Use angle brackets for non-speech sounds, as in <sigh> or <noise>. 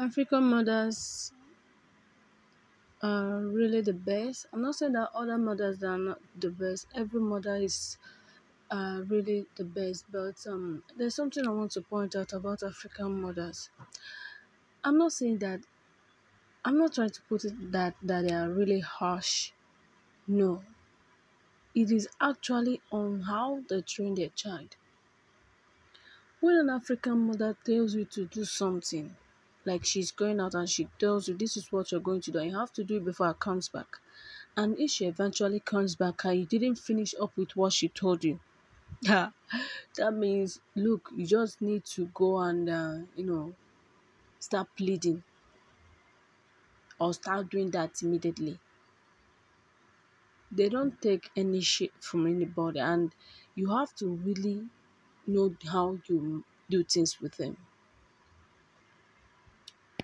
African mothers are really the best. I'm not saying that other mothers are not the best. Every mother is uh, really the best, but um, there's something I want to point out about African mothers. I'm not saying that. I'm not trying to put it that that they are really harsh. No, it is actually on how they train their child. When an African mother tells you to do something, like she's going out and she tells you this is what you're going to do, you have to do it before I comes back. And if she eventually comes back and you didn't finish up with what she told you, <laughs> that means look, you just need to go and uh, you know start pleading or start doing that immediately. They don't take any shit from anybody, and you have to really know how you do things with them.